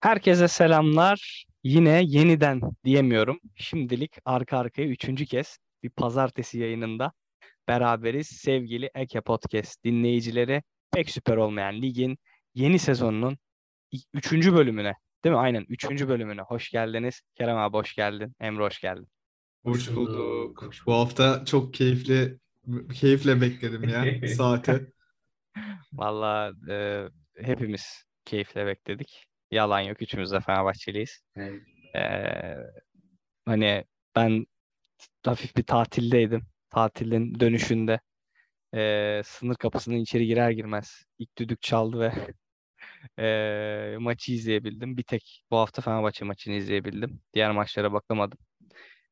Herkese selamlar. Yine yeniden diyemiyorum. Şimdilik arka arkaya üçüncü kez bir pazartesi yayınında beraberiz. Sevgili Eke Podcast dinleyicileri pek süper olmayan ligin yeni sezonunun üçüncü bölümüne değil mi? Aynen üçüncü bölümüne hoş geldiniz. Kerem abi hoş geldin. Emre hoş geldin. Hoş bulduk. Bu hafta çok keyifli keyifle bekledim ya saati. Valla e, hepimiz keyifle bekledik. Yalan yok. Üçümüz de Fenerbahçeliyiz. Evet. Ee, hani ben hafif bir tatildeydim. Tatilin dönüşünde e, sınır kapısının içeri girer girmez ilk düdük çaldı ve e, maçı izleyebildim. Bir tek bu hafta Fenerbahçe maçını izleyebildim. Diğer maçlara bakamadım.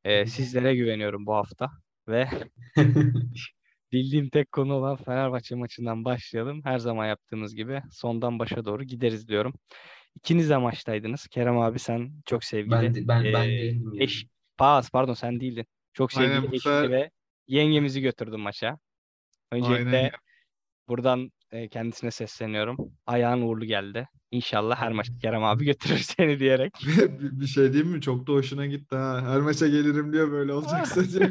E, sizlere güveniyorum bu hafta ve bildiğim tek konu olan Fenerbahçe maçından başlayalım. Her zaman yaptığımız gibi sondan başa doğru gideriz diyorum. İkiniz de maçtaydınız. Kerem abi sen çok sevgili Ben de- ben- ben eee, değildim yani. eş, Paz, pardon sen değildin. Çok Aynen, sevgili bu eşini sefer- ve yengemizi götürdün maça. Öncelikle Aynen buradan e, kendisine sesleniyorum. Ayağın uğurlu geldi. İnşallah her maçta Kerem abi götürür seni diyerek. bir, şey diyeyim mi? Çok da hoşuna gitti ha. Her maça gelirim diyor böyle olacaksa.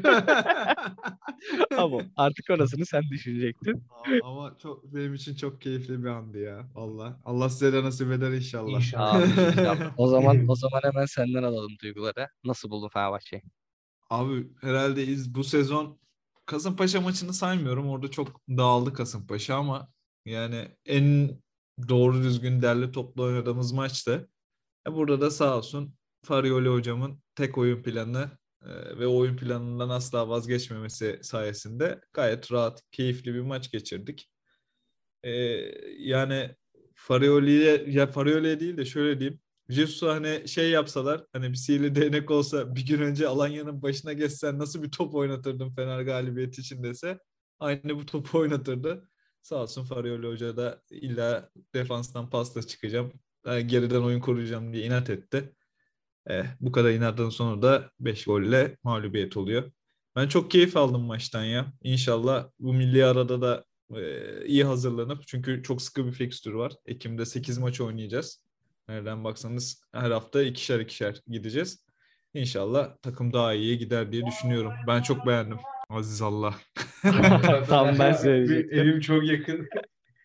Ama artık orasını sen düşünecektin. Ama çok benim için çok keyifli bir andı ya. Valla. Allah size de nasip eder inşallah. İnşallah. İnşallah. O zaman o zaman hemen senden alalım duyguları. Nasıl buldun Fenerbahçe'yi? Abi herhalde iz bu sezon Kasımpaşa maçını saymıyorum. Orada çok dağıldı Kasımpaşa ama yani en doğru düzgün derli toplu oynadığımız maçtı. E burada da sağ olsun Farioli hocamın tek oyun planı e, ve oyun planından asla vazgeçmemesi sayesinde gayet rahat, keyifli bir maç geçirdik. E, yani Farioli'ye ya Farioli'ye değil de şöyle diyeyim. Jesus'a hani şey yapsalar hani bir sihirli değnek olsa bir gün önce Alanya'nın başına geçsen nasıl bir top oynatırdın Fener galibiyeti için dese aynı bu topu oynatırdı. Sağ olsun Farioli Hoca da illa defanstan pasta çıkacağım. ben Geriden oyun koruyacağım diye inat etti. Eh, bu kadar inatın sonu da 5 golle mağlubiyet oluyor. Ben çok keyif aldım maçtan ya. İnşallah bu milli arada da e, iyi hazırlanıp çünkü çok sıkı bir fikstür var. Ekim'de 8 maç oynayacağız. Nereden baksanız her hafta ikişer ikişer gideceğiz. İnşallah takım daha iyiye gider diye düşünüyorum. Ben çok beğendim. Aziz Allah. Tam ben söyleyecektim. Evim çok yakın.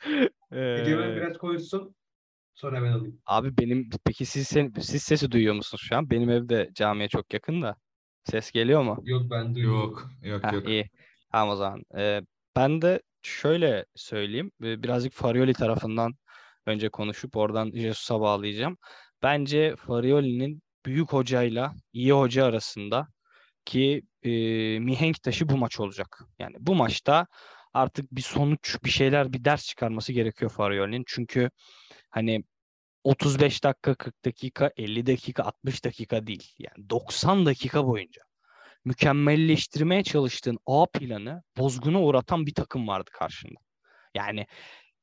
Egemen Ee, biraz konuşsun. Sonra ben alayım. Abi benim peki siz sen, siz sesi duyuyor musunuz şu an? Benim evde camiye çok yakın da. Ses geliyor mu? Yok ben duyuyorum. Yok, yok, Heh, yok. iyi. Tamam o zaman. Ee, ben de şöyle söyleyeyim. Ee, Birazcık Farioli tarafından önce konuşup oradan Jesus'a bağlayacağım. Bence Farioli'nin büyük hocayla iyi hoca arasında ki e, mihenk taşı bu maç olacak. Yani bu maçta artık bir sonuç, bir şeyler, bir ders çıkarması gerekiyor Farioli'nin. Çünkü hani 35 dakika, 40 dakika, 50 dakika, 60 dakika değil. Yani 90 dakika boyunca mükemmelleştirmeye çalıştığın A planı bozguna uğratan bir takım vardı karşında. Yani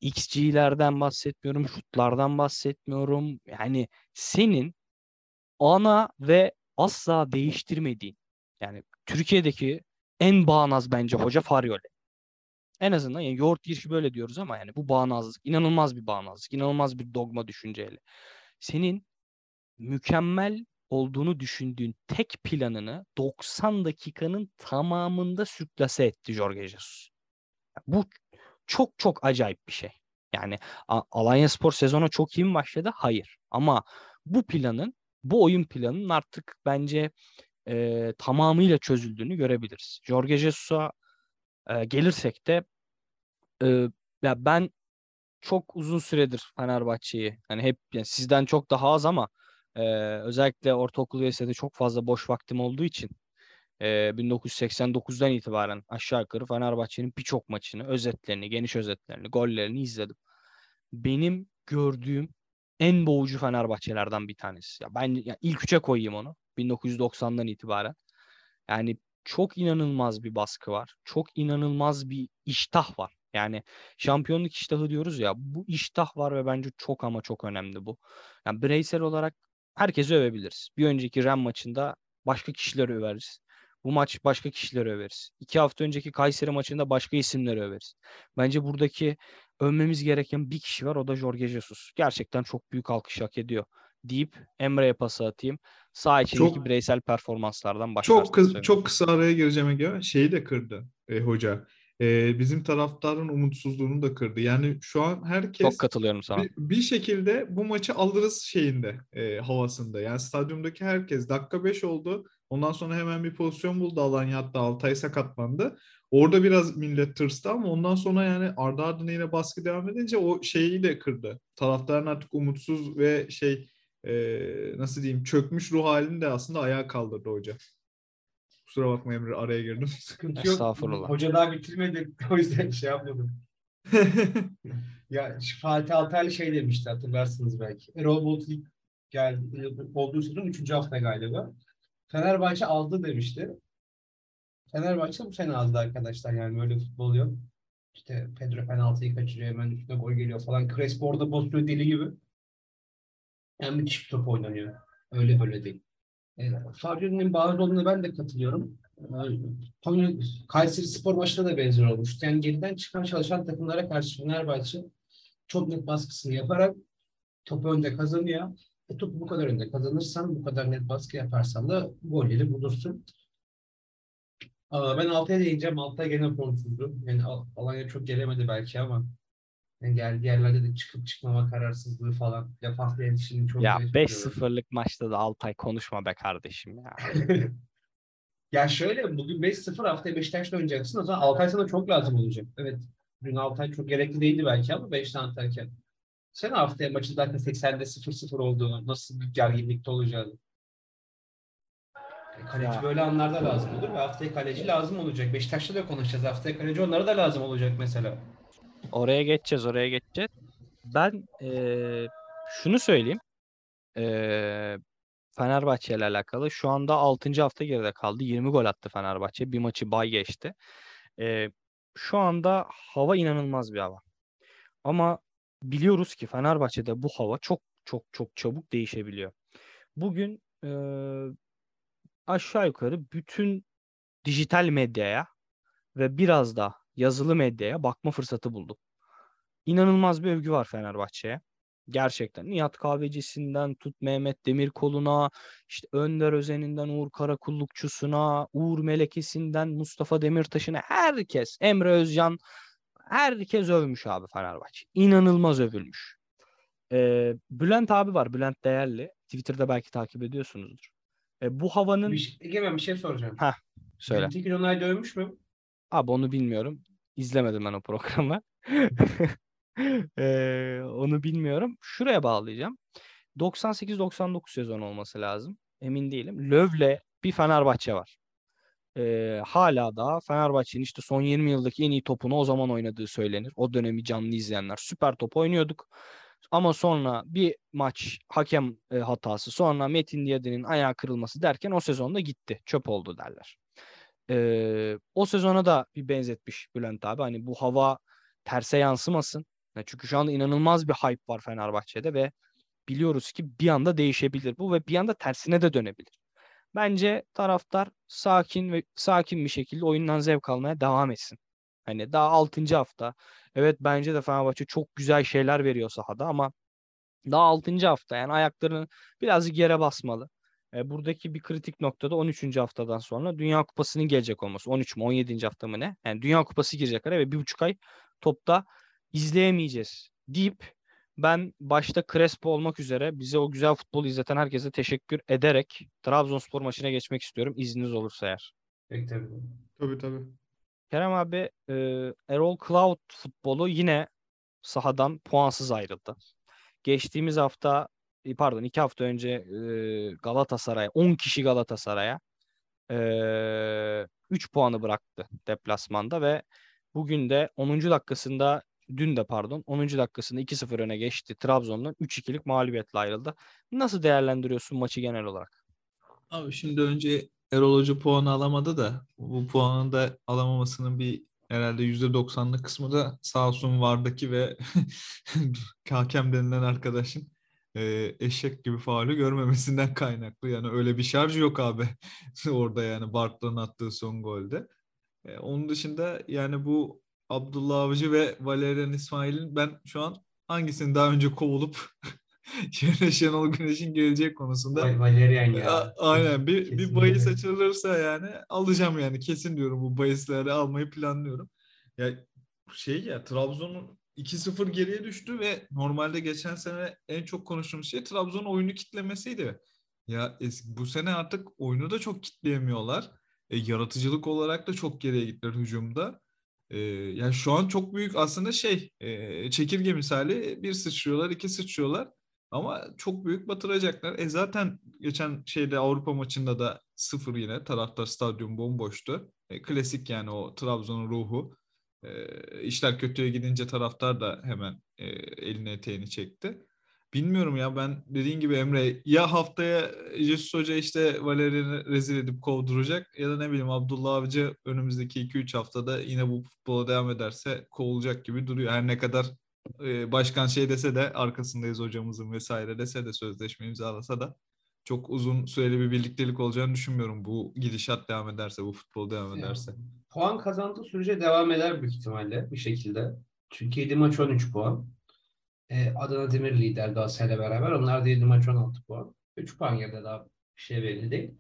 XG'lerden bahsetmiyorum, şutlardan bahsetmiyorum. Yani senin ana ve asla değiştirmediğin yani Türkiye'deki en bağnaz bence hoca Farioli. En azından yani yoğurt girişi böyle diyoruz ama yani bu bağnazlık inanılmaz bir bağnazlık, inanılmaz bir dogma düşünceyle. Senin mükemmel olduğunu düşündüğün tek planını 90 dakikanın tamamında sürklase etti Jorge Jesus. Bu çok çok acayip bir şey. Yani Alanya Spor sezona çok iyi mi başladı? Hayır. Ama bu planın, bu oyun planının artık bence e, tamamıyla çözüldüğünü görebiliriz. Jorge Jesus'a e, gelirsek de e, ya ben çok uzun süredir Fenerbahçe'yi hani hep yani sizden çok daha az ama e, özellikle ortaokul lisede çok fazla boş vaktim olduğu için e, 1989'dan itibaren aşağı yukarı Fenerbahçe'nin birçok maçını, özetlerini, geniş özetlerini, gollerini izledim. Benim gördüğüm en boğucu Fenerbahçelerden bir tanesi. Ya ben ya ilk üçe koyayım onu 1990'dan itibaren. Yani çok inanılmaz bir baskı var. Çok inanılmaz bir iştah var. Yani şampiyonluk iştahı diyoruz ya bu iştah var ve bence çok ama çok önemli bu. Yani bireysel olarak herkesi övebiliriz. Bir önceki Ren maçında başka kişileri överiz. Bu maç başka kişileri överiz. İki hafta önceki Kayseri maçında başka isimleri överiz. Bence buradaki övmemiz gereken bir kişi var o da Jorge Jesus. Gerçekten çok büyük alkış hak ediyor. Deyip Emre'ye pası atayım. Sağ içindeki Çok- bireysel performanslardan başlarsın. Çok söyle. çok kısa araya gireceğim Ege. Şeyi de kırdı e, hoca. E, bizim taraftarın umutsuzluğunu da kırdı. Yani şu an herkes Çok katılıyorum sana. bir, bir şekilde bu maçı alırız şeyinde e, havasında. Yani stadyumdaki herkes dakika 5 oldu. Ondan sonra hemen bir pozisyon buldu Alanya hatta Altay sakatlandı. Orada biraz millet tırstı ama ondan sonra yani ardı ardına yine baskı devam edince o şeyi de kırdı. Taraftarın artık umutsuz ve şey e, nasıl diyeyim çökmüş ruh halini de aslında ayağa kaldırdı hoca. Kusura bakma Emre araya girdim. Sıkıntı yok. Estağfurullah. Hoca daha bitirmedi. O yüzden şey yapmadım. Ya Fatih Altaylı şey demişti hatırlarsınız belki. Erol Bulut ilk geldi, olduğu sezon 3. hafta galiba. Fenerbahçe aldı demişti. Fenerbahçe bu sene aldı arkadaşlar yani böyle futbol yok. İşte Pedro penaltıyı kaçırıyor hemen üstüne gol geliyor falan. Crespo orada bozuyor deli gibi. Yani müthiş bir top oynanıyor. Öyle böyle değil. E, Fabri'nin bağlı olduğuna ben de katılıyorum. Konya, Kayseri Spor maçında da benzer olmuştu. Yani geriden çıkan çalışan takımlara karşı Fenerbahçe çok net baskısını yaparak topu önde kazanıyor. E, topu bu kadar önde kazanırsan, bu kadar net baskı yaparsan da golleri bulursun. Aa, ben Altay'a değineceğim. Altay gene formsuzdu. Yani Al- Alanya çok gelemedi belki ama yani geldiği yerlerde de çıkıp çıkmama kararsızlığı falan. Defansla iletişimini çok Ya zayıf buluyorum. 5-0'lık maçta da Altay konuşma be kardeşim ya. ya şöyle bugün 5-0 haftaya Beşiktaş'la oynayacaksın. O zaman Altay sana çok lazım olacak. Evet. Dün Altay çok gerekli değildi belki ama 5 tane atarken. Sen haftaya maçın zaten 80'de 0-0 olduğunu, nasıl bir gerginlikte olacağını. E, Kaleci Ya. böyle anlarda lazım olur ve haftaya kaleci lazım olacak. Beşiktaş'ta da konuşacağız. Haftaya kaleci onlara da lazım olacak mesela. Oraya geçeceğiz, oraya geçeceğiz. Ben eee, şunu söyleyeyim. Eee Fenerbahçe ile alakalı. Şu anda 6. hafta geride kaldı. 20 gol attı Fenerbahçe. Bir maçı bay geçti. Eee, şu anda hava inanılmaz bir hava. Ama biliyoruz ki Fenerbahçe'de bu hava çok çok çok çabuk değişebiliyor. Bugün eee, aşağı yukarı bütün dijital medyaya ve biraz da yazılı medyaya bakma fırsatı buldum. İnanılmaz bir övgü var Fenerbahçe'ye. Gerçekten. Nihat Kahvecisi'nden tut Mehmet Demirkol'una, işte Önder Özen'inden Uğur Karakullukçusu'na, Uğur Melekesi'nden Mustafa Demirtaş'ına herkes, Emre Özcan herkes övmüş abi Fenerbahçe. İnanılmaz övülmüş. Ee, Bülent abi var. Bülent Değerli. Twitter'da belki takip ediyorsunuzdur. Ee, bu havanın Bir, şey- Egemen bir şey soracağım. söyle. Tekin Onay dövmüş mü? Abi onu bilmiyorum. İzlemedim ben o programı. Eee, onu bilmiyorum. Şuraya bağlayacağım. 98-99 sezon olması lazım. Emin değilim. Löv'le bir Fenerbahçe var. Eee, hala da Fenerbahçe'nin işte son 20 yıldaki en iyi topunu o zaman oynadığı söylenir. O dönemi canlı izleyenler. Süper top oynuyorduk. Ama sonra bir maç hakem e, hatası, sonra Metin Diyadin'in ayağı kırılması derken o sezonda gitti. Çöp oldu derler. Ee, o sezona da bir benzetmiş Bülent abi. Hani bu hava terse yansımasın. Ya çünkü şu anda inanılmaz bir hype var Fenerbahçe'de ve biliyoruz ki bir anda değişebilir bu ve bir anda tersine de dönebilir. Bence taraftar sakin ve sakin bir şekilde oyundan zevk almaya devam etsin. Hani daha 6. hafta. Evet bence de Fenerbahçe çok güzel şeyler veriyor sahada ama daha 6. hafta yani ayaklarını birazcık yere basmalı. E, buradaki bir kritik noktada 13. haftadan sonra Dünya Kupası'nın gelecek olması. 13 mü 17. hafta mı ne? Yani Dünya Kupası girecek araya ve bir buçuk ay topta izleyemeyeceğiz deyip ben başta Crespo olmak üzere bize o güzel futbolu izleten herkese teşekkür ederek Trabzonspor maçına geçmek istiyorum izniniz olursa eğer. Peki tabii. Tabii tabii. Kerem abi e, Erol Cloud futbolu yine sahadan puansız ayrıldı. Geçtiğimiz hafta pardon iki hafta önce e, Galatasaray'a 10 kişi Galatasaray'a e, 3 puanı bıraktı deplasmanda ve bugün de 10. dakikasında dün de pardon 10. dakikasında 2-0 öne geçti Trabzon'dan 3-2'lik mağlubiyetle ayrıldı. Nasıl değerlendiriyorsun maçı genel olarak? Abi şimdi önce Erol Hoca puanı alamadı da bu puanı da alamamasının bir herhalde %90'lık kısmı da sağ olsun Vardaki ve hakem denilen arkadaşın e, eşek gibi faulü görmemesinden kaynaklı. Yani öyle bir şarj yok abi orada yani Bart'tan attığı son golde. E, onun dışında yani bu Abdullah Avcı ve Valerian İsmail'in ben şu an hangisini daha önce kovulup Şenol, Şenol Güneş'in geleceği konusunda Val- Valerian ya. A- aynen bir bir Kesinlikle. bahis açılırsa yani alacağım yani kesin diyorum bu bahisleri almayı planlıyorum. Ya şey ya Trabzon'un 2-0 geriye düştü ve normalde geçen sene en çok konuştuğumuz şey Trabzon'un oyunu kitlemesiydi. Ya es- bu sene artık oyunu da çok kitleyemiyorlar. E, yaratıcılık olarak da çok geriye gittiler hücumda. E, yani şu an çok büyük aslında şey e, çekirge misali bir sıçrıyorlar iki sıçrıyorlar. Ama çok büyük batıracaklar. E zaten geçen şeyde Avrupa maçında da sıfır yine taraftar stadyum bomboştu. E, klasik yani o Trabzon'un ruhu. E, işler kötüye gidince taraftar da hemen e, eline eteğini çekti. Bilmiyorum ya ben dediğin gibi Emre ya haftaya Jesus Hoca işte Valerian'ı rezil edip kovduracak ya da ne bileyim Abdullah Avcı önümüzdeki 2-3 haftada yine bu futbola devam ederse kovulacak gibi duruyor. Her ne kadar e, başkan şey dese de arkasındayız hocamızın vesaire dese de sözleşme imzalasa da çok uzun süreli bir birliktelik olacağını düşünmüyorum. Bu gidişat devam ederse, bu futbol devam ederse. Puan kazandığı sürece devam eder büyük ihtimalle bir şekilde. Çünkü 7 maç 13 puan. Ee, Adana Demir lider Galatasaray'la beraber. Onlar da 7 maç 16 puan. 3 puan geride daha bir şey belli değil.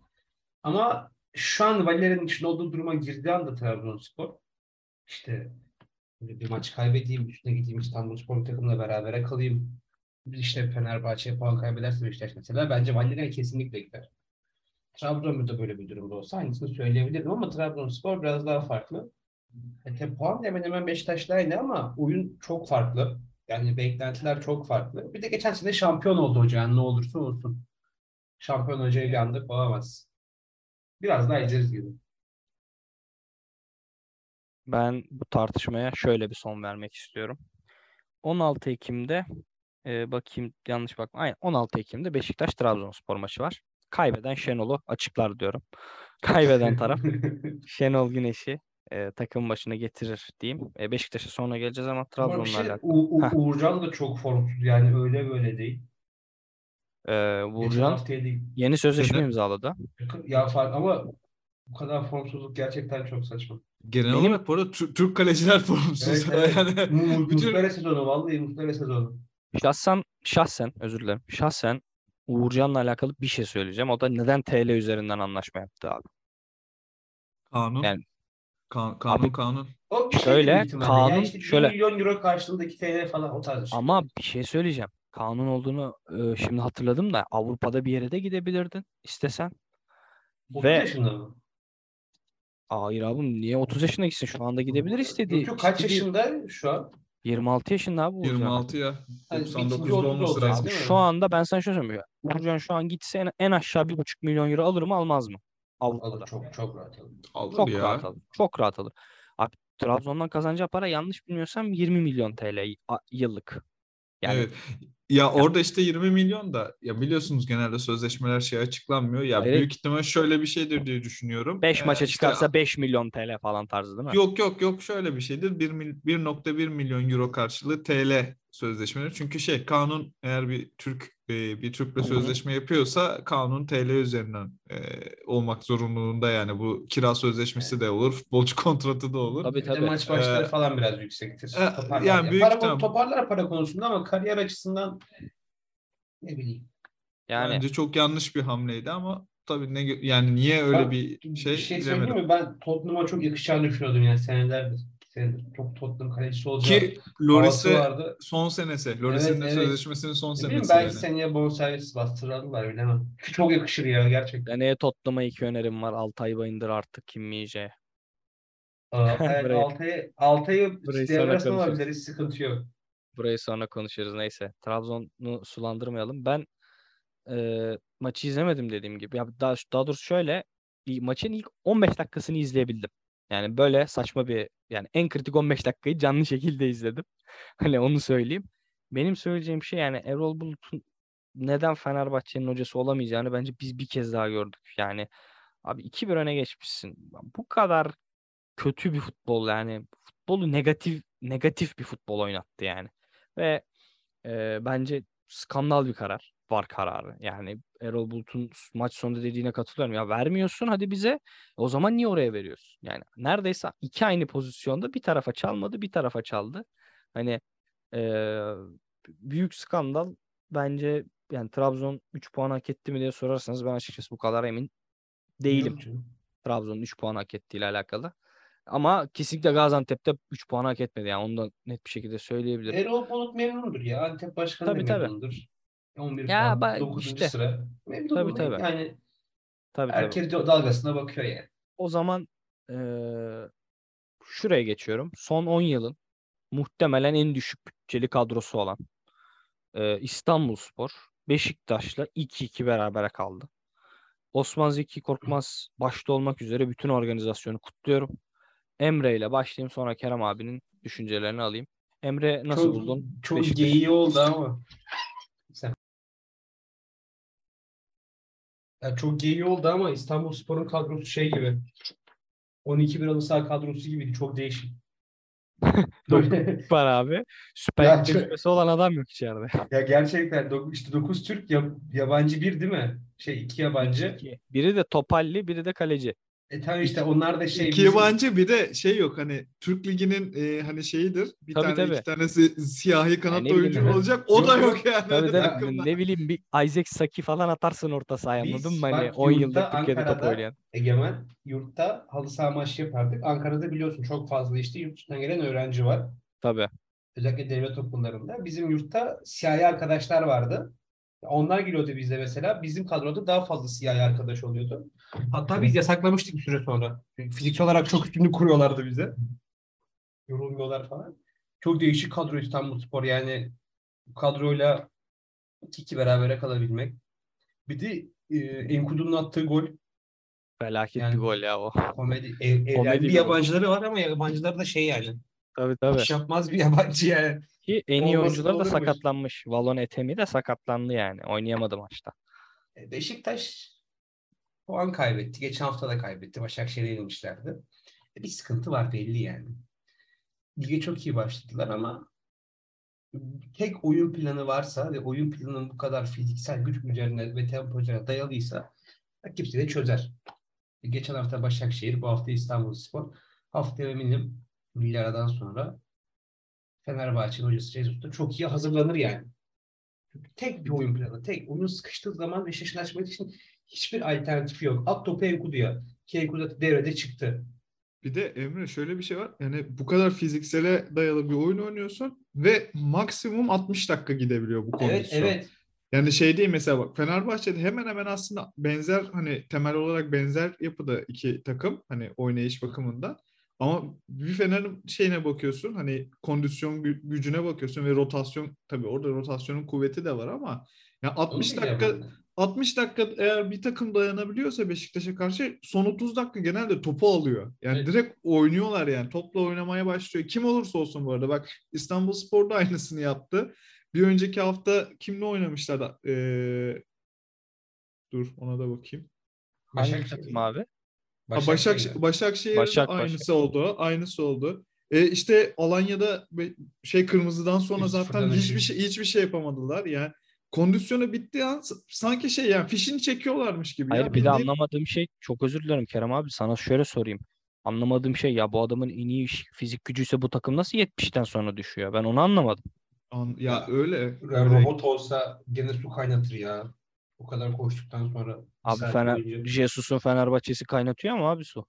Ama şu an Valerian'ın içinde olduğu duruma girdiği anda Trabzonspor işte bir maç kaybedeyim, üstüne gideyim İstanbulspor takımla berabere kalayım. İşte Fenerbahçe'ye puan kaybederse Beşiktaş mesela bence Valerian kesinlikle gider. Trabzon'da böyle bir durumda olsa aynısını söyleyebilirdim ama Trabzonspor biraz daha farklı. E, tabii puan hemen hemen Beşiktaş'la aynı ama oyun çok farklı. Yani beklentiler çok farklı. Bir de geçen sene şampiyon oldu hoca yani ne olursa olsun. Şampiyon hocayı bir anda kovamaz. Biraz daha izleriz gibi. Ben bu tartışmaya şöyle bir son vermek istiyorum. 16 Ekim'de e, bakayım yanlış bakma. Aynen 16 Ekim'de Beşiktaş Trabzonspor maçı var. Kaybeden Şenol'u açıklar diyorum. Kaybeden taraf Şenol Güneş'i e, takım başına getirir diyeyim. E, Beşiktaş'a sonra geleceğiz ama Trabzon'la şey, alakalı. U- U-. Uğurcan da çok formsuz yani öyle böyle değil. E, Geçen Uğurcan yeni sözleşme imzaladı. Ya fark ama bu kadar formsuzluk gerçekten çok saçma. Genel Benim- olarak bu arada Tür- Türk kaleciler formsuz. Evet, evet. Yani bütün Muslera sezonu vallahi Muslera sezonu. Şahsen, şahsen özür dilerim. Şahsen Uğurcan'la alakalı bir şey söyleyeceğim. O da neden TL üzerinden anlaşma yaptı abi. kanun, Yani- kan- kanun, Abi- kanun. O bir Şöyle, kanun işte bir şöyle- milyon euro karşılığında 2 TL falan o tarz bir şey. Ama bir şey söyleyeceğim. Kanun olduğunu e, şimdi hatırladım da Avrupa'da bir yere de gidebilirdin istesen. 30 Ve yaşında mı? hayır abim niye 30 yaşına gitsin? Şu anda gidebilir istediği. Yok, kaç istediği- yaşında şu an? 26 yaşında abi Uğurcan. 26 ya. 99'da ikinci otuz olması olacak, lazım. Abi şu anda ben sana şöyle söyleyeyim. Uğurcan şu an gitse en, en aşağı 1,5 milyon euro alır mı almaz mı? Avrupa'da. Alır, çok çok rahat alır. Alır Çok ya. rahat alır. Çok rahat alır. Abi Trabzon'dan kazanacağı para yanlış bilmiyorsam 20 milyon TL yıllık. Yani Evet. Ya orada işte 20 milyon da ya biliyorsunuz genelde sözleşmeler şey açıklanmıyor. Ya Hayır. büyük ihtimal şöyle bir şeydir diye düşünüyorum. 5 Ee, maça işte çıkarsa 5 milyon TL falan tarzı değil mi? Yok yok yok şöyle bir şeydir. 1 mil- 1.1 milyon euro karşılığı TL sözleşmeleri. Çünkü şey kanun eğer bir Türk e, bir Türk'le sözleşme yapıyorsa kanun TL üzerinden e, olmak zorunluluğunda yani bu kira sözleşmesi de olur, futbolcu kontratı da olur. Tabii tabii. maç başları Ee, falan biraz yüksektir. e, Toparlar yani ya. büyük para, ihtimal- toparlar para konusunda ama kariyer açısından ne bileyim. Yani Bence çok yanlış bir hamleydi ama tabii ne yani niye öyle Ben bir şey, bir şey bilemedim. söyleyeyim mi? Ben Tottenham'a çok yakışacağını düşünüyordum yani senelerdir. Senedir. Çok Tottenham kalecisi olacağı Ki Loris'e vardı. son senesi. Loris'in Evet, de evet. sözleşmesinin son bileyim senesi belki yani. seneye bonservis bastırırlar bilemem. Çok yakışır ya gerçekten. seneye Tottenham'a iki önerim var. Altay Bayındır artık Kim. Aa, evet, Altay'ı Altay'ı devre alabiliriz. Sıkıntı yok. Burayı sonra konuşuruz neyse. Trabzon'u sulandırmayalım. Ben e, maçı izlemedim dediğim gibi. Ya daha, daha doğrusu şöyle maçın ilk 15 dakikasını izleyebildim. Yani böyle saçma bir yani en kritik 15 dakikayı canlı şekilde izledim. Hani onu söyleyeyim. Benim söyleyeceğim şey yani Erol Bulut'un neden Fenerbahçe'nin hocası olamayacağını bence biz bir kez daha gördük. Yani abi 2-1 öne geçmişsin. Bu kadar kötü bir futbol yani futbolu negatif negatif bir futbol oynattı yani. Ve e, bence skandal bir karar. Var kararı. Yani Erol Bulut'un maç sonunda dediğine katılıyorum. Ya vermiyorsun hadi bize. O zaman niye oraya veriyorsun? Yani neredeyse iki aynı pozisyonda bir tarafa çalmadı, bir tarafa çaldı. Hani e, büyük skandal. bence yani Trabzon 3 puan hak etti mi diye sorarsanız ben açıkçası bu kadar emin değilim. Yok. Trabzon'un 3 puan hak ettiğiyle alakalı. Ama kesinlikle Gaziantep'te 3 puan hak etmedi. Yani onu da net bir şekilde söyleyebilirim. Erol Bulut memnundur ya. Antep Başkanı Tabii, da tabii. Memnundur. 11 Ya puan, ben 9. işte- sıra. Memnun Tabii, tabii. Yani Tabii tabii. herkes de dalgasına bakıyor yani. O zaman eee, şuraya geçiyorum. Son 10 yılın muhtemelen en düşük bütçeli kadrosu olan eee İstanbulspor Beşiktaş'la 2-2 berabere kaldı. Osman Zeki Korkmaz başta olmak üzere bütün organizasyonu kutluyorum. Emre ile başlayayım sonra Kerem abinin düşüncelerini alayım. Emre nasıl çok, buldun? Çok Beşiktaş- geyiği oldu ama. Ya çok geyiği oldu ama İstanbulspor'un kadrosu şey gibi. 12 bir saha kadrosu gibiydi. Çok değişik. Var abi. Süper tecrübesi olan adam yok içeride. ya gerçekten dok- işte 9 Türk ya- yabancı bir değil mi? Şey iki yabancı. İki. Biri de topalli, biri de kaleci. E tamam işte onlar da şey. İki bizim- yabancı bir de şey yok hani Türk Ligi'nin e, hani şeyidir. Bir Tabii, tane tabii. iki tanesi siyahi kanat ne bileyim oyuncu ben. olacak. O Yok, da yok. yani. Tabii tabii. Ne bileyim bir Isaac Saki falan atarsın orta sahaya anladın mı? Hani bak 10 yurtta, yıldır Türkiye'de top oynayan. Egemen yurtta halı saha maçı yapardık. Ankara'da biliyorsun çok fazla işte yurt dışından gelen öğrenci var. Tabii. Özellikle devlet okullarında. Bizim yurtta siyahi arkadaşlar vardı. Onlar geliyordu bizde mesela. Bizim kadroda daha fazla siyahi arkadaş oluyordu. Hatta biz yasaklamıştık bir süre sonra. Fiziksel olarak çok üstünlük kuruyorlardı bize. Yorulmuyorlar falan. Çok değişik kadro İstanbulspor. Yani bu kadroyla 2-2 berabere kalabilmek. Bir de e, Enkudu'nun attığı gol Felaket Yani- bir gol ya o. komedi. E, e, Komedi yani bir yabancıları var ama yabancıları da şey yani. Tabii tabii. İş yapmaz bir yabancı yani. Ki en iyi oyuncular da sakatlanmış. Valon Etemi de sakatlandı yani. Oynayamadı maçta. E, Beşiktaş puan kaybetti. Geçen hafta da kaybetti. Başakşehir'e yenilmişlerdi. E, Bir sıkıntı var belli yani. Lige çok iyi başladılar ama tek oyun planı varsa ve oyun planının bu kadar fiziksel güç üzerine ve tempo üzerine dayalıysa rakip de çözer. E, Geçen hafta Başakşehir, bu hafta İstanbulspor. Haftaya eminim milli aradan sonra Fenerbahçe'nin hocası da çok iyi hazırlanır yani. Tek bir oyun planı, tek. Oyun sıkıştığı zaman Beşiktaş'ın açmak için hiçbir alternatifi yok. At topu Enkudu'ya. Ki Enkudu devrede çıktı. Bir de Emre şöyle bir şey var. Yani bu kadar fiziksele dayalı bir oyun oynuyorsun ve maksimum 60 dakika gidebiliyor bu kondisyon. Evet, evet. Yani şey değil mesela bak Fenerbahçe'de hemen hemen aslında benzer hani temel olarak benzer yapıda iki takım hani oynayış bakımında. Ama bir Fener'in şeyine bakıyorsun hani kondisyon gü- gücüne bakıyorsun ve rotasyon tabii orada rotasyonun kuvveti de var ama ya Onu 60 diyeceğim dakika. 60 dakika eğer bir takım dayanabiliyorsa Beşiktaş'a karşı son 30 dakika genelde topu alıyor. Yani Evet. direkt oynuyorlar yani. Topla oynamaya başlıyor. Kim olursa olsun bu arada. Bak İstanbulspor da aynısını yaptı. Bir önceki hafta kimle oynamışlar da? Ee, dur ona da bakayım. Başakşehir. takım abi? Ha, Başak, Başakşehir. Başakşehir'de Başak, aynısı oldu. Aynısı oldu. E, işte Alanya'da şey kırmızıdan sonra 3-0'dan zaten hiçbir şey hiçbir şey yapamadılar. Yani kondisyonu bittiği an sanki şey yani fişini çekiyorlarmış gibi. Hayır ya. bir de Bildiğin- anlamadığım şey çok özür dilerim Kerem abi sana şöyle sorayım. Anlamadığım şey ya bu adamın en iyi fizik gücüyse bu takım nasıl 70'ten sonra düşüyor? Ben onu anlamadım. An- ya, Ya, öyle. Ya öyle. robot olsa gene su kaynatır ya. O kadar koştuktan sonra. Abi Fener. Jesus'un Fenerbahçe'si kaynatıyor ama abi su.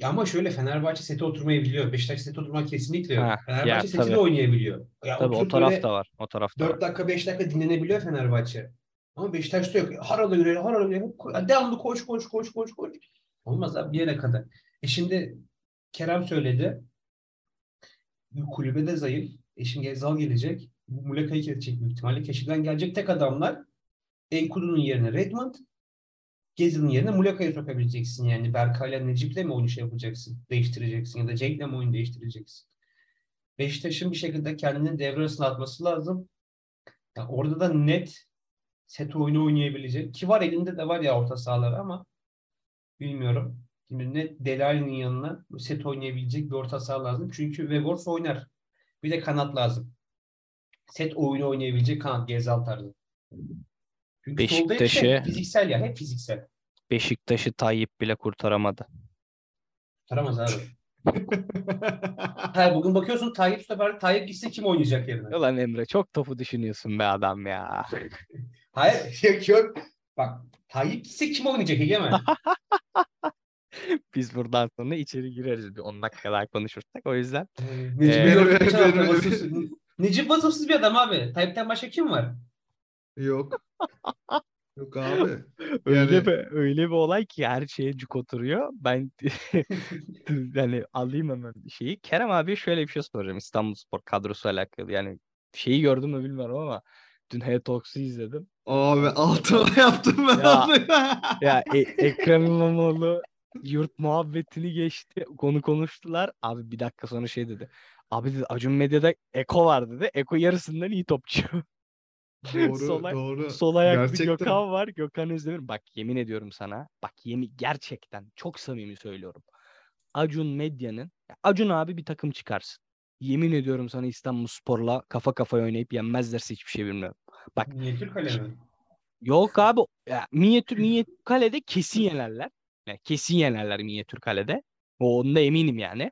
Ya ama şöyle Fenerbahçe sete oturmayı biliyor. Beşiktaş sete oturmak kesinlikle yok. Ha, Fenerbahçe ya, seti tabii. de oynayabiliyor. Ya Tabii o taraf da var. O taraf da var. 4 dakika 5 dakika dinlenebiliyor Fenerbahçe. Ama Beşiktaş'ta yok. Harala yürüyor, harala yürüyor. Devamlı koş koş koş koş koş. Olmaz abi bir yere kadar. E şimdi Kerem söyledi. Kulübe de zayıf. E şimdi Gezal gelecek. Muleka'yı kesecek büyük ihtimalle. Keşiften gelecek tek adamlar Enkudu'nun yerine Redmond. Gezal'ın yerine Muleka'yı sokabileceksin. Yani Berkay'la Necip'le mi oyunu şey yapacaksın? Değiştireceksin ya da Cenk'le mi oyunu değiştireceksin? Beşiktaş'ın bir şekilde kendini devre arasına atması lazım. Ya orada da net set oyunu oynayabilecek. Ki var elinde de var ya orta sahaları ama bilmiyorum. Şimdi net Delali'nin yanına set oynayabilecek bir orta saha lazım. Çünkü Weghorst oynar. Bir de kanat lazım. Set oyunu oynayabilecek kanat Gezal tarzı. Çünkü şey, Beşiktaş'ı- fiziksel ya. Hep fiziksel. Beşiktaş'ı Tayyip bile kurtaramadı. Tutamaz abi. Hayır, bugün bakıyorsun Tayyip Sefer Tayyip gitse kim oynayacak yerine? Ulan Emre çok topu düşünüyorsun be adam ya. Hayır yok yok. Bak Tayyip gitse kim oynayacak Egemen? Biz buradan sonra içeri gireriz bir 10 dakika daha konuşursak. O yüzden Necip Ee. Necip vasıfsız bir adam abi. Tayyip'ten başka kim var? Yok. Yok abi. öyle Yani- bir öyle bir olay ki her şeye cuk oturuyor. Ben yani alayım hemen şeyi. Kerem abi şöyle bir şey soracağım İstanbulspor kadrosu alakalı. Yani şeyi gördüm mü bilmiyorum ama dün Hey Talks'u izledim. Abi altıma yaptım ben Ya. onu ya. Ya e- Ekrem İmamoğlu yurt muhabbetini geçti. Konu konuştular. Abi bir dakika sonra şey dedi. Abi dedi Acun Medya'da Eko var dedi. Eko yarısından iyi topçu. Doğru Sol- doğru. Sol ayaklı Gerçekten. Gökhan var. Gökhan Özdemir. Bak yemin ediyorum sana. Bak yemin gerçekten çok samimi söylüyorum. Acun Medya'nın ya Acun abi bir takım çıkarsın. Yemin ediyorum sana İstanbulspor'la kafa kafaya oynayıp yenmezlerse hiçbir şey bilmiyorum. Bak Niye Türk kalemi? Yok abi ya, minyatür minyatür kalede kesin yenerler. Yani kesin yenerler minyatür kalede. O onda eminim yani.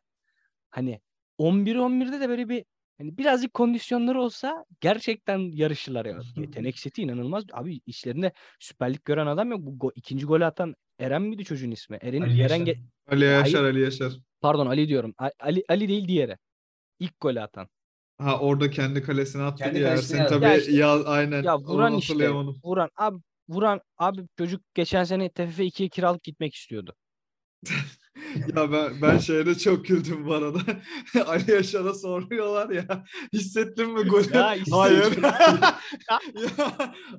Hani 11 11'de de böyle bir hani birazcık kondisyonları olsa gerçekten yarışırlar ya. Yetenek seti inanılmaz. Abi işlerinde Süper Lig gören adam yok. Bu go- ikinci golü atan Eren miydi çocuğun ismi? Eren, Ali Eren Yaşar. ge- Ali Yaşar. Ali Yaşar. pardon Ali diyorum. Ali Ali değil diğeri. İlk golü atan. Ha orada kendi kalesine attı Kendi Ersin yazdı. tabii Ya işte- ya aynen Ya onu vuran işte. hatırlayamadım. Vuran abi vuran abi çocuk geçen sene TFF 2'ye kiralık gitmek istiyordu. Ya ben ben şeyde çok güldüm bu arada. Ali Yaşar'a soruyorlar ya. Hissettin mi golü? Ya. Hayır. ya,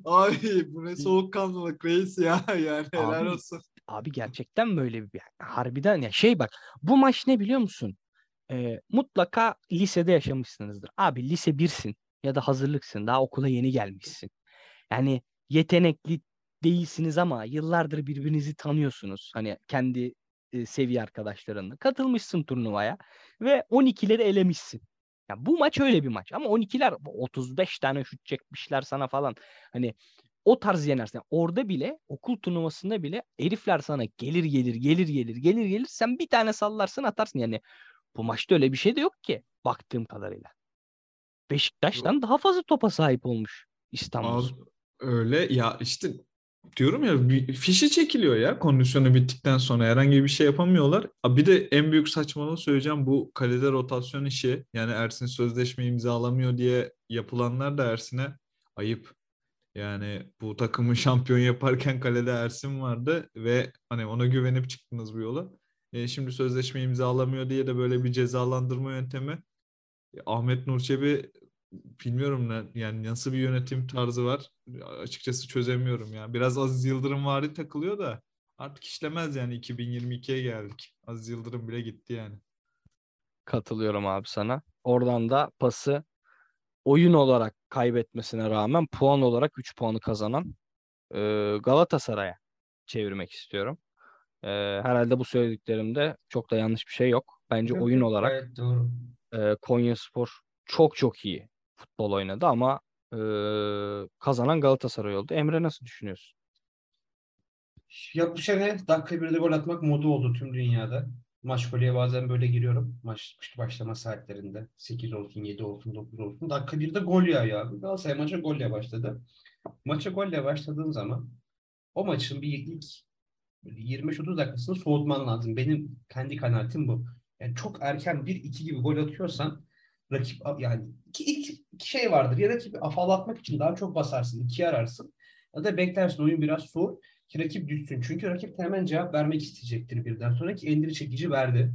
abi bu ne soğukkanlılık reis ya. Yani helal Abi, olsun. Abi gerçekten böyle bir harbiden ya şey bak bu maç ne biliyor musun? Ee, mutlaka lisede yaşamışsınızdır. Abi lise birsin ya da hazırlıksın daha okula yeni gelmişsin. Yani yetenekli değilsiniz ama yıllardır birbirinizi tanıyorsunuz. Hani kendi e, seviye arkadaşlarınla katılmışsın turnuvaya ve 12'leri elemişsin. Ya bu maç öyle bir maç ama 12'ler 35 tane şut çekmişler sana falan. Hani o tarz yenersen orada bile okul turnuvasında bile herifler sana gelir gelir gelir gelir gelir gelir sen bir tane sallarsın atarsın yani bu maçta öyle bir şey de yok ki baktığım kadarıyla. Beşiktaş'tan daha fazla topa sahip olmuş İstanbul. Abi, öyle ya işte diyorum ya fişi çekiliyor ya kondisyonu bittikten sonra herhangi bir şey yapamıyorlar. Bir de en büyük saçmalığı söyleyeceğim bu kalede rotasyon işi. Yani Ersin sözleşme imzalamıyor diye yapılanlar da Ersin'e ayıp. Yani bu takımı şampiyon yaparken kalede Ersin vardı ve hani ona güvenip çıktınız bu yola. E, şimdi sözleşme imzalamıyor diye de böyle bir cezalandırma yöntemi. E, Ahmet Nur Çebi bilmiyorum ne yani nasıl bir yönetim tarzı var açıkçası çözemiyorum ya. Biraz Aziz Yıldırım vari takılıyor da artık işlemez yani 2022'ye geldik. Aziz Yıldırım bile gitti yani. Katılıyorum abi sana. Oradan da pası oyun olarak kaybetmesine rağmen puan olarak 3 puanı kazanan e, Galatasaray'a çevirmek istiyorum. E, herhalde bu söylediklerimde çok da yanlış bir şey yok. Bence oyun olarak gayet doğru. e, Konyaspor çok çok iyi futbol oynadı ama e, kazanan Galatasaray oldu. Emre nasıl düşünüyorsun? Ya bu sene dakika birde gol atmak moda oldu tüm dünyada. Maç golüye bazen böyle giriyorum. Maç başlama saatlerinde. 8 olsun, 7 olsun, 9 olsun. Dakika birde gol yağıyor abi. Galatasaray maça golle başladı. Maça golle başladığın zaman o maçın bir ilk böyle 25-30 dakikasını soğutman lazım. Benim kendi kanaatim bu. Yani çok erken 1-2 gibi gol atıyorsan rakip yani iki, iki, iki şey vardır. Ya rakibi afallatmak için daha çok basarsın, ikiye ararsın. Ya da beklersin oyun biraz soğur ki rakip düşsün. Çünkü rakip hemen cevap vermek isteyecektir birden sonra ki endiri çekici verdi.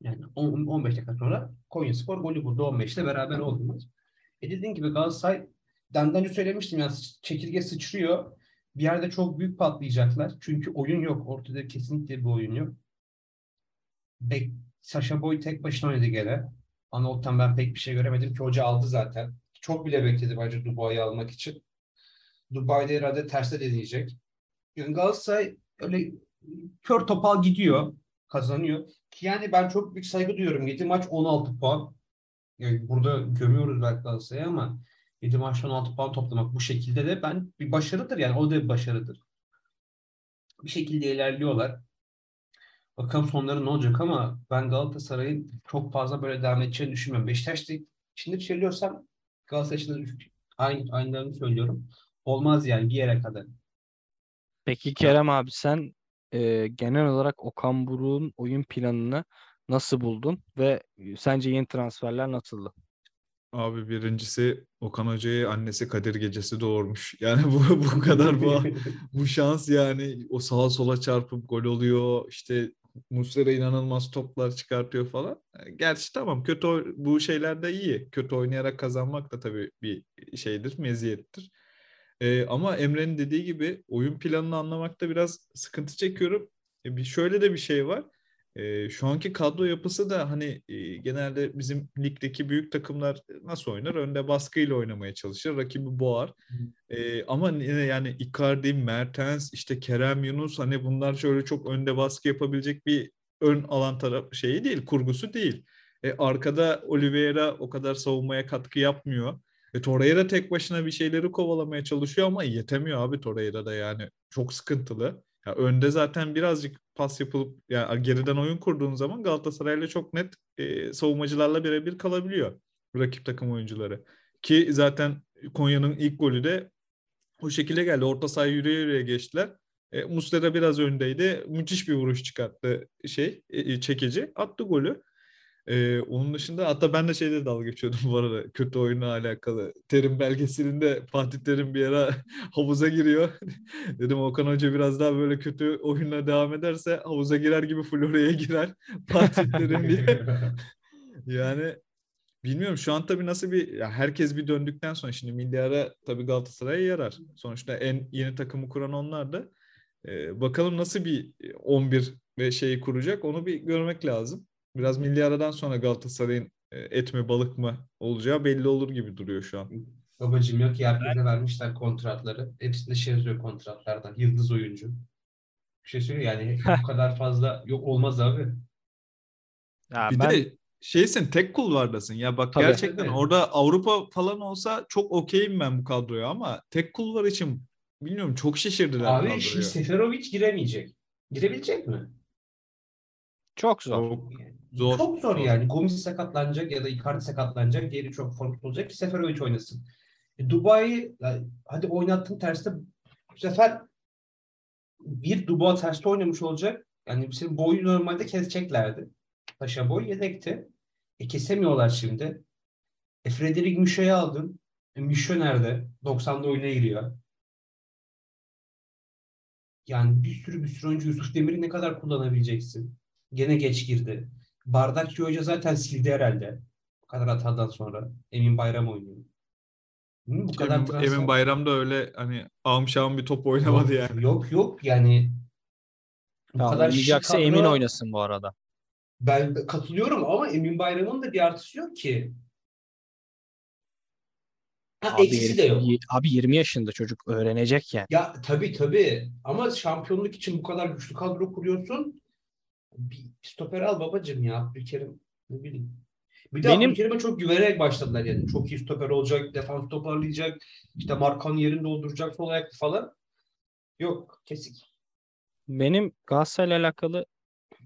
Yani 10, 15 dakika sonra Konyaspor golü buldu 15'te beraber oldular. E dediğin gibi Galatasaray daha önce söylemiştim yani çekirge sıçrıyor. Bir yerde çok büyük patlayacaklar. Çünkü oyun yok. Ortada kesinlikle bir oyun yok. Bek, Sasha Boy tek başına oynadı gene. Anolt'tan ben pek bir şey göremedim ki hoca aldı zaten. Çok bile bekledi bence Dubai'yi almak için. Dubai'de herhalde terste deneyecek. Yani Galatasaray öyle kör topal gidiyor. Kazanıyor. Ki yani ben çok büyük saygı duyuyorum. 7 maç 16 puan. Yani burada gömüyoruz belki Galatasaray'ı ama 7 maçta 16 puan toplamak bu şekilde de ben bir başarıdır yani o da bir başarıdır. Bir şekilde ilerliyorlar. Bakalım sonları ne olacak ama ben Galatasaray'ın çok fazla böyle devam edeceğini düşünmüyorum. Beşiktaş'ta şimdi söylüyorsam Galatasaray için de aynı, aynılarını söylüyorum. Olmaz yani bir yere kadar. Peki Kerem abi sen e, genel olarak Okan Buruk'un oyun planını nasıl buldun ve sence yeni transferler nasıldı? Abi birincisi Okan Hoca'yı annesi Kadir Gecesi doğurmuş. Yani bu bu kadar bu bu şans yani o sağa sola çarpıp gol oluyor. İşte Muslera inanılmaz toplar çıkartıyor falan. Gerçi tamam kötü bu şeyler de iyi. Kötü oynayarak kazanmak da tabii bir şeydir, meziyettir. Ee, ama Emre'nin dediği gibi oyun planını anlamakta biraz sıkıntı çekiyorum. E, bir şöyle de bir şey var. E, şu anki kadro yapısı da hani e, genelde bizim ligdeki büyük takımlar nasıl oynar? Önde baskıyla oynamaya çalışır, rakibi boğar. E, ama yine yani Icardi, Mertens, işte Kerem Yunus hani bunlar şöyle çok önde baskı yapabilecek bir ön alan taraf şeyi değil, kurgusu değil. E, arkada Oliveira o kadar savunmaya katkı yapmıyor. E, Torreira tek başına bir şeyleri kovalamaya çalışıyor ama yetemiyor abi Torreira da yani. Çok sıkıntılı. Ya önde zaten birazcık pas yapılıp yani geriden oyun kurduğun zaman Galatasaray'la çok net e, savunmacılarla birebir kalabiliyor rakip takım oyuncuları. Ki zaten Konya'nın ilk golü de o şekilde geldi. Orta sahaya yürüye yürüye geçtiler. E, Muslera biraz öndeydi. Müthiş bir vuruş çıkarttı şey e, çekici. Attı golü. Ee, onun dışında hatta ben de şeyde dalga geçiyordum bu arada kötü oyunla alakalı. Terim belgeselinde Fatih Terim bir ara havuza giriyor. Dedim Okan Hoca biraz daha böyle kötü oyunla devam ederse havuza girer gibi Florya'ya girer. Fatih Terim diye. yani bilmiyorum şu an tabii nasıl bir ya herkes bir döndükten sonra şimdi milli ara tabii Galatasaray'a yarar. Sonuçta en yeni takımı kuran onlar da. Ee, bakalım nasıl bir 11 ve şeyi kuracak onu bir görmek lazım biraz milli aradan sonra Galatasaray'ın e, et mi balık mı olacağı belli olur gibi duruyor şu an. Babacım yok ki herkese vermişler kontratları. Hepsinde şey yazıyor kontratlardan. Yıldız oyuncu. Bir şey söylüyor yani bu kadar fazla yok olmaz abi. Ya bir ben de şeysin tek kulvardasın ya bak Tabii. gerçekten Tabii. orada Avrupa falan olsa çok okeyim ben bu kadroya ama tek kulvar için bilmiyorum çok şişirdiler Abi kadroyu. şimdi Seferovic giremeyecek. Girebilecek mi? çok zor. Çok Yani zor. Çok zor yani. Gomis sakatlanacak ya da Icardi sakatlanacak. Diğeri çok formda olacak ki Seferovic oynasın. E, yani hadi oynattın terste bu sefer bir Dubai terste oynamış olacak. Yani senin boyu normalde keseceklerdi. Paşa boy yedekti. E kesemiyorlar şimdi. E Frederic Müşe'yi aldın. E, Müşe nerede? 90'da oyuna giriyor. Yani bir sürü bir sürü oyuncu Yusuf Demir'i ne kadar kullanabileceksin? Gene geç girdi. Bardakçı Hoca zaten sildi herhalde. Bu kadar hatadan sonra. Emin Bayram oynuyor. Hı, bu kadar Emin, transfer- Emin Bayram da öyle hani ağım şahım bir top oynamadı yok, yani. Yok yok yani bu Ya kadar şık oynayacaksa kadro- emin oynasın bu arada. Ben katılıyorum ama Emin Bayram'ın da bir artısı yok ki. Ha, Abi, eksisi de yok. abi 20 yaşında çocuk öğrenecek yani. Ya tabii tabii ama şampiyonluk için bu kadar güçlü kadro kuruyorsun. Bir stoper al babacım ya. Bir kere ne bileyim. Bir de Benim-. Abdülkerim'e çok güvenerek başladılar yani. Çok iyi stoper olacak, defans toparlayacak, işte Markan'ın yerini dolduracak ayaklı falan. Yok, kesik. Benim Galatasaray'la alakalı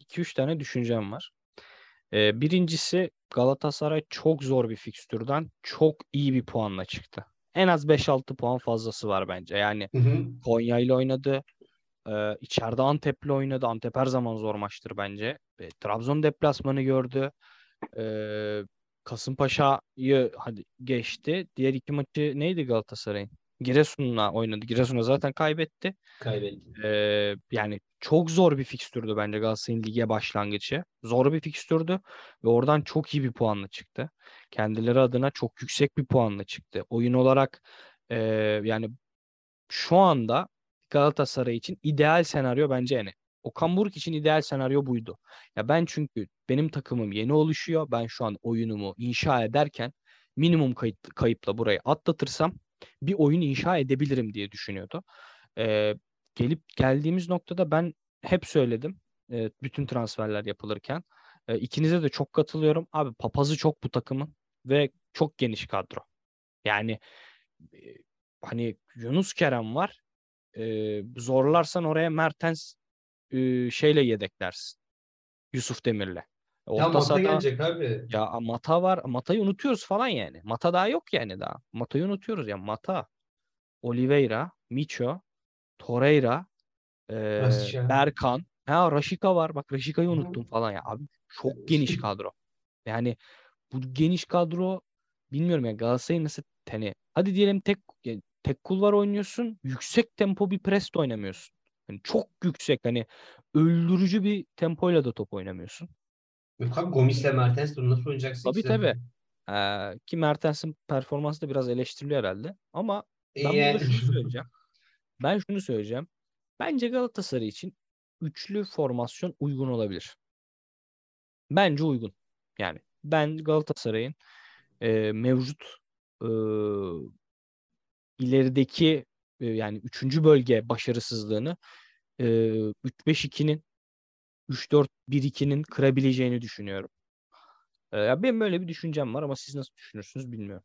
2-3 tane düşüncem var. Ee, birincisi Galatasaray çok zor bir fikstürden çok iyi bir puanla çıktı. En az 5-6 puan fazlası var bence. Yani Hı hı. Konya ile oynadı. Ee, içeride Antep'le oynadı. Antep her zaman zor maçtır bence. E, Trabzon deplasmanı gördü. Ee, Kasımpaşa'yı hadi geçti. Diğer iki maçı neydi Galatasaray'ın? Giresun'la oynadı. Giresun'a zaten kaybetti. Kaybetti. Ee, yani çok zor bir fikstürdü bence Galatasaray'ın lige başlangıcı. Zor bir fikstürdü ve oradan çok iyi bir puanla çıktı. Kendileri adına çok yüksek bir puanla çıktı. Oyun olarak e, yani şu anda Galatasaray için ideal senaryo bence yani. Okan Buruk için ideal senaryo buydu. Ya ben çünkü benim takımım yeni oluşuyor. Ben şu an oyunumu inşa ederken minimum kayıp, kayıpla burayı atlatırsam bir oyun inşa edebilirim diye düşünüyordu. Ee, gelip geldiğimiz noktada ben hep söyledim e, bütün transferler yapılırken. E, ikinize de çok katılıyorum. Abi papazı çok bu takımın ve çok geniş kadro. Yani e, hani Yunus Kerem var. E, zorlarsan oraya Mertens e, şeyle yedeklersin. Yusuf Demir'le. Ya Orta Mata sahada gelecek abi. ya Mata var. Mata'yı unutuyoruz falan yani. Mata daha yok yani daha. Mata'yı unutuyoruz ya. Mata, Oliveira, Micho, Torreira, e. Berkan. Ha Rashica var. Bak Rashica'yı Hı. unuttum falan ya. Abi çok geniş kadro. Yani bu geniş kadro bilmiyorum ya Galatasaray'ın nasıl hani hadi diyelim tek yani tek kulvar oynuyorsun. Yüksek tempo bir pres de oynamıyorsun. Hani çok yüksek hani öldürücü bir tempoyla da top oynamıyorsun. Yok abi Gomis'le Mertens bunu nasıl oynayacaksın Tabii tabii. Ee, ki Mertens'in performansı da biraz eleştiriliyor herhalde. Ama ben Ee, burada şunu söyleyeceğim. Ben şunu söyleyeceğim. Bence Galatasaray için üçlü formasyon uygun olabilir. Bence uygun. Yani ben Galatasaray'ın e, mevcut e, ilerideki e, yani üçüncü bölge başarısızlığını e, 3-5-2'nin 3-4-1-2'nin kırabileceğini düşünüyorum. E, ya benim böyle bir düşüncem var ama siz nasıl düşünürsünüz bilmiyorum.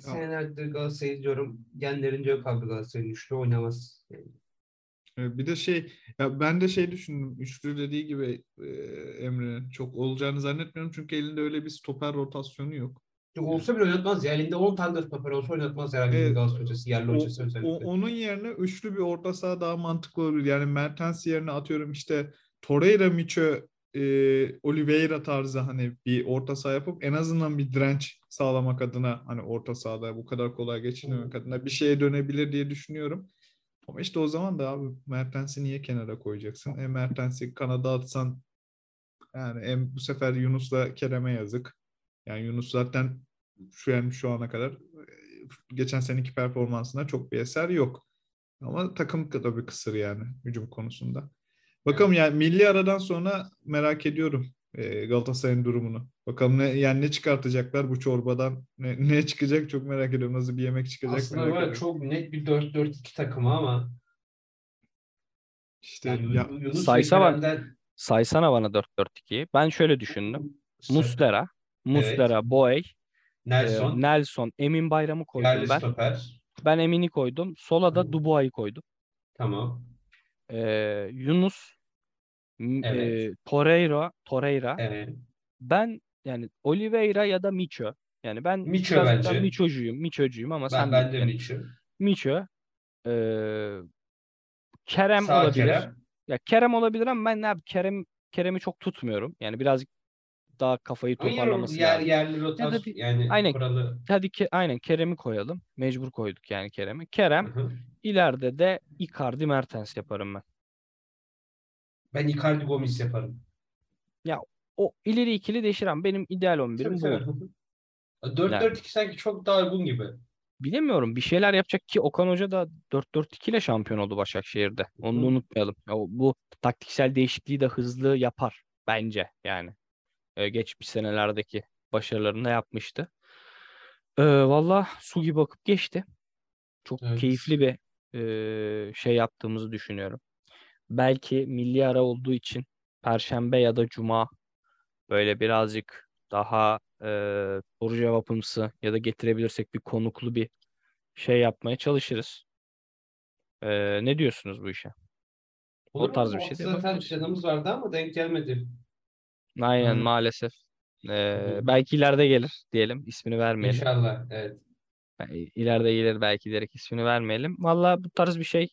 Senelerdir Galatasaray izliyorum. Genlerinde yok abi Galatasaray'ın. Üçlü oynamaz. Yani Bir de şey ya ben de şey düşündüm. Üçlü dediği gibi e, Emre'nin çok olacağını zannetmiyorum. Çünkü elinde öyle bir stoper rotasyonu yok. Yok olsa bile oynatmaz ya. Elinde 10 tane de stoper olsa oynatmaz bir Evet. Galatasaray hocası, yerli O- hocası o- özellikle. onun yerine üçlü bir orta saha daha mantıklı olabilir. Yani Mertens yerine atıyorum işte Torreira, Micho, e, Oliveira tarzı hani bir orta saha yapıp en azından bir direnç sağlamak adına hani orta sahada bu kadar kolay geçirmemek adına bir şeye dönebilir diye düşünüyorum. Ama işte o zaman da abi Mertens'i niye kenara koyacaksın? E Mertens'i kanada atsan yani em, bu sefer Yunus'la Kerem'e yazık. Yani Yunus zaten şu yani şu ana kadar e, geçen seneki performansına çok bir eser yok. Ama takım da bir kısır yani hücum konusunda. Bakalım yani milli aradan sonra merak ediyorum e, Galatasaray'ın durumunu. Bakalım ne yani ne çıkartacaklar bu çorbadan ne, ne çıkacak çok merak ediyorum. Nasıl bir yemek çıkacak Aslında merak ediyorum. çok net bir 4-4-2 takımı ama İşte yani ya, Yunus saysa Kerem'den Saysana bana 4-4-2'yi. Ben şöyle düşündüm. Muslera, Muslera, Boey, e, Nelson, Nelson, Emin Bayram'ı koydum yerli ben. stoper. Ben Emin'i koydum. Sola da. Dubois'ı koydum. Tamam. Ee, Yunus, m- Evet. e, Torreira, Torreira. Evet. Ben yani Oliveira ya da Micho. Yani ben Micho bence. Micho'cuyum. Micho'cuyum ama Ben, sen ben de yani Micho. Micho. Ee, Kerem Sağ olabilir. Kerem. Ya Kerem olabilir ama ben ne yap Kerem Kerem'i çok tutmuyorum. Yani birazcık daha kafayı Ama yer, toparlaması yer, lazım. yerli rotasyon bir- yani aynen. kuralı. Hadi ki aynen Kerem'i koyalım. Mecbur koyduk yani Kerem'i. Kerem Hı hı. ileride de Icardi Mertens yaparım ben. Ben Icardi Gomis yaparım. O ileri ikili değişir ama benim ideal 11'im Tabii, bu tabii. olur. 4-4-2 sanki çok daha uygun gibi. Bilemiyorum bir şeyler yapacak ki Okan Hoca da 4-4-2 ile şampiyon oldu Başakşehir'de. Onu da Hı. unutmayalım. O, bu taktiksel değişikliği de hızlı yapar bence yani. Ee, geçmiş senelerdeki başarılarını da yapmıştı. Ee, Valla su gibi akıp geçti. Çok Evet. keyifli bir e, şey yaptığımızı düşünüyorum. Belki milli ara olduğu için Perşembe ya da Cuma böyle birazcık daha e, soru cevapımsı ya da getirebilirsek bir konuklu bir şey yapmaya çalışırız. E, ne diyorsunuz bu işe? O Olur mu? tarz bir şey Zaten planımız vardı ama denk gelmedi. Aynen Aynen. maalesef. E, Hı. belki ileride gelir diyelim. ismini vermeyelim. İnşallah. Evet. Yani ileride gelir belki direkt ismini vermeyelim. Valla bu tarz bir şey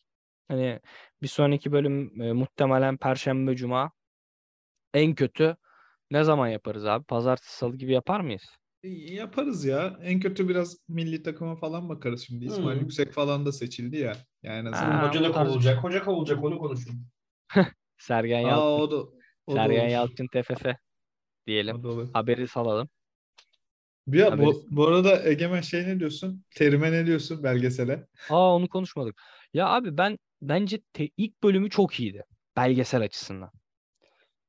hani bir sonraki bölüm e, muhtemelen Perşembe Cuma en kötü ne zaman yaparız abi? Pazartesi Salı gibi yapar mıyız? E, Yaparız ya. En kötü biraz milli takıma falan bakarız şimdi. İsmail Hı. Yüksek falan da seçildi ya. Yani en Ha, azından. Hoca da kovulacak. Hoca kovulacak onu konuşun. Sergen Aa, Yalçın, o da, o Sergen. Yalçın TFF diyelim. O. Haberi salalım. Bir ya, Haberi- bu, bu arada Egemen şey ne diyorsun? Terime ne diyorsun belgesele? Aa onu konuşmadık. Ya abi ben bence te- ilk bölümü çok iyiydi. Belgesel açısından.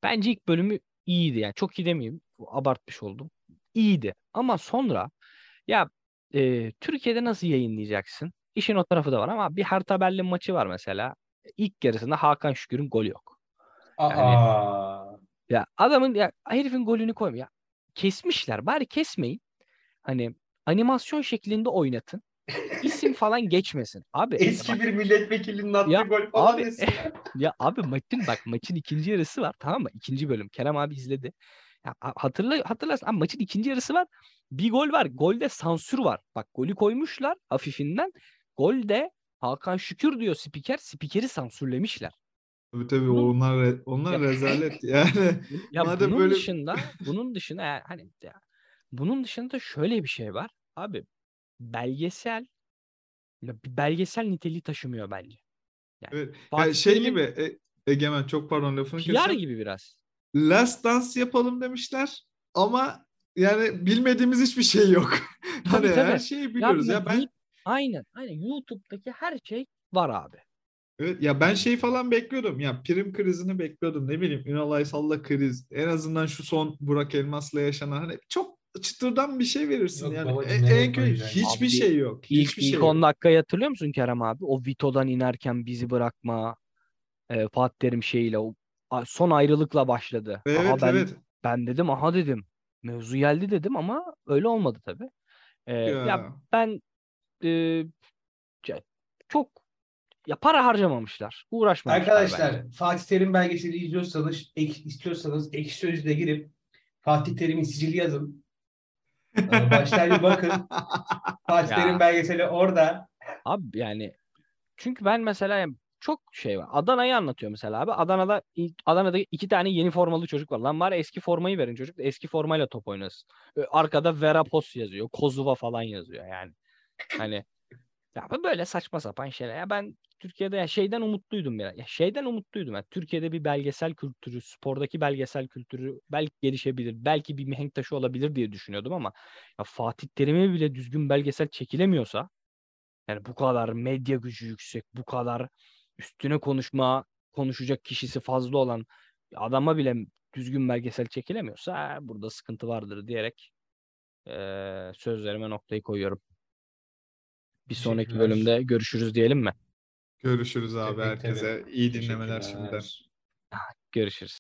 Bence ilk bölümü iyiydi yani. Çok iyi demeyeyim. Abartmış oldum. İyiydi. Ama sonra ya e, Türkiye'de nasıl yayınlayacaksın? İşin o tarafı da var ama bir Hertha Berlin maçı var mesela. İlk yarısında Hakan Şükür'ün golü yok. Aa. Ya adamın ya herifin golünü koymuyor. Ya kesmişler. Bari kesmeyin. Hani animasyon şeklinde oynatın. isim falan geçmesin. Abi Eski bak- bir milletvekilinin attığı Ya, gol falan abi- desin ya. Abi maçın bak maçın ikinci yarısı var tamam mı? İkinci bölüm. Kerem abi izledi. Ya hatırla hatırlarsın abi maçın ikinci yarısı var. Bir gol var. Golde sansür var. Bak golü koymuşlar hafifinden. Golde Hakan Şükür diyor spiker. Spikeri sansürlemişler. Tabii tabii Bunun- onlar onlar rezalet yani. Ya Madem bunun böyle- dışında bunun dışında hani ya, bunun dışında şöyle bir şey var. Abi belgesel ya bir belgesel niteliği taşımıyor bence. Evet. Fatih Yani şey gibi e, Egemen çok pardon lafını PR keseceğim. gibi biraz. Last Dance yapalım demişler ama yani bilmediğimiz hiçbir şey yok. hani tabii. her şeyi biliyoruz. Ya Ya, ben aynen aynen YouTube'daki her şey var abi. Evet, ya ben şey falan bekliyordum. Ya prim krizini bekliyordum. Ne bileyim Ünal Aysal'la kriz. En azından şu son Burak Elmas'la yaşanan hani çok çıtırdan bir şey verirsin Yok yani. babacığım, nereye en kötü koyacaksın? hiçbir Abi, şey yok. İlk, Hiçbir ilk şey 10 yok. dakikayı hatırlıyor musun Kerem abi? O Vito'dan inerken bizi bırakma e, Fatih Terim şeyiyle o a- son ayrılıkla başladı. Evet Aha ben evet. ben dedim aha dedim. Mevzu geldi dedim ama öyle olmadı tabii. E, ya. Ya. ben e, çok ya para harcamamışlar. Uğraşmamışlar Arkadaşlar bence. Fatih Terim belgeseli izliyorsanız, ek, istiyorsanız ekşi sözlüğe girip Fatih Terim'in sicili yazın. Ee, Baştan bir bakın. Fatih Ya. Terim belgeseli orada. Abi yani çünkü ben mesela yani çok şey var. Adana'yı anlatıyor mesela abi. Adana'da Adana'da iki tane yeni formalı çocuk var. Lan bari eski formayı verin çocuk da eski formayla top oynasın. Arkada Verapos yazıyor. Kozova falan yazıyor yani. Hani ya böyle saçma sapan şeyler. Ya ben Türkiye'de ya şeyden umutluydum ya. Ya şeyden umutluydum. ya. Türkiye'de bir belgesel kültürü, spordaki belgesel kültürü belki gelişebilir. Belki bir mihenk taşı olabilir diye düşünüyordum ama ya Fatih Terim'e bile düzgün belgesel çekilemiyorsa yani bu kadar medya gücü yüksek, bu kadar üstüne konuşma, konuşacak kişisi fazla olan adama bile düzgün belgesel çekilemiyorsa "Ha, burada sıkıntı vardır diyerek eee sözlerime noktayı koyuyorum. Bir sonraki bölümde görüşürüz diyelim mi? Görüşürüz abi Tabii, herkese. tabii. İyi dinlemeler Teşekkürler. şimdiden. Görüşürüz.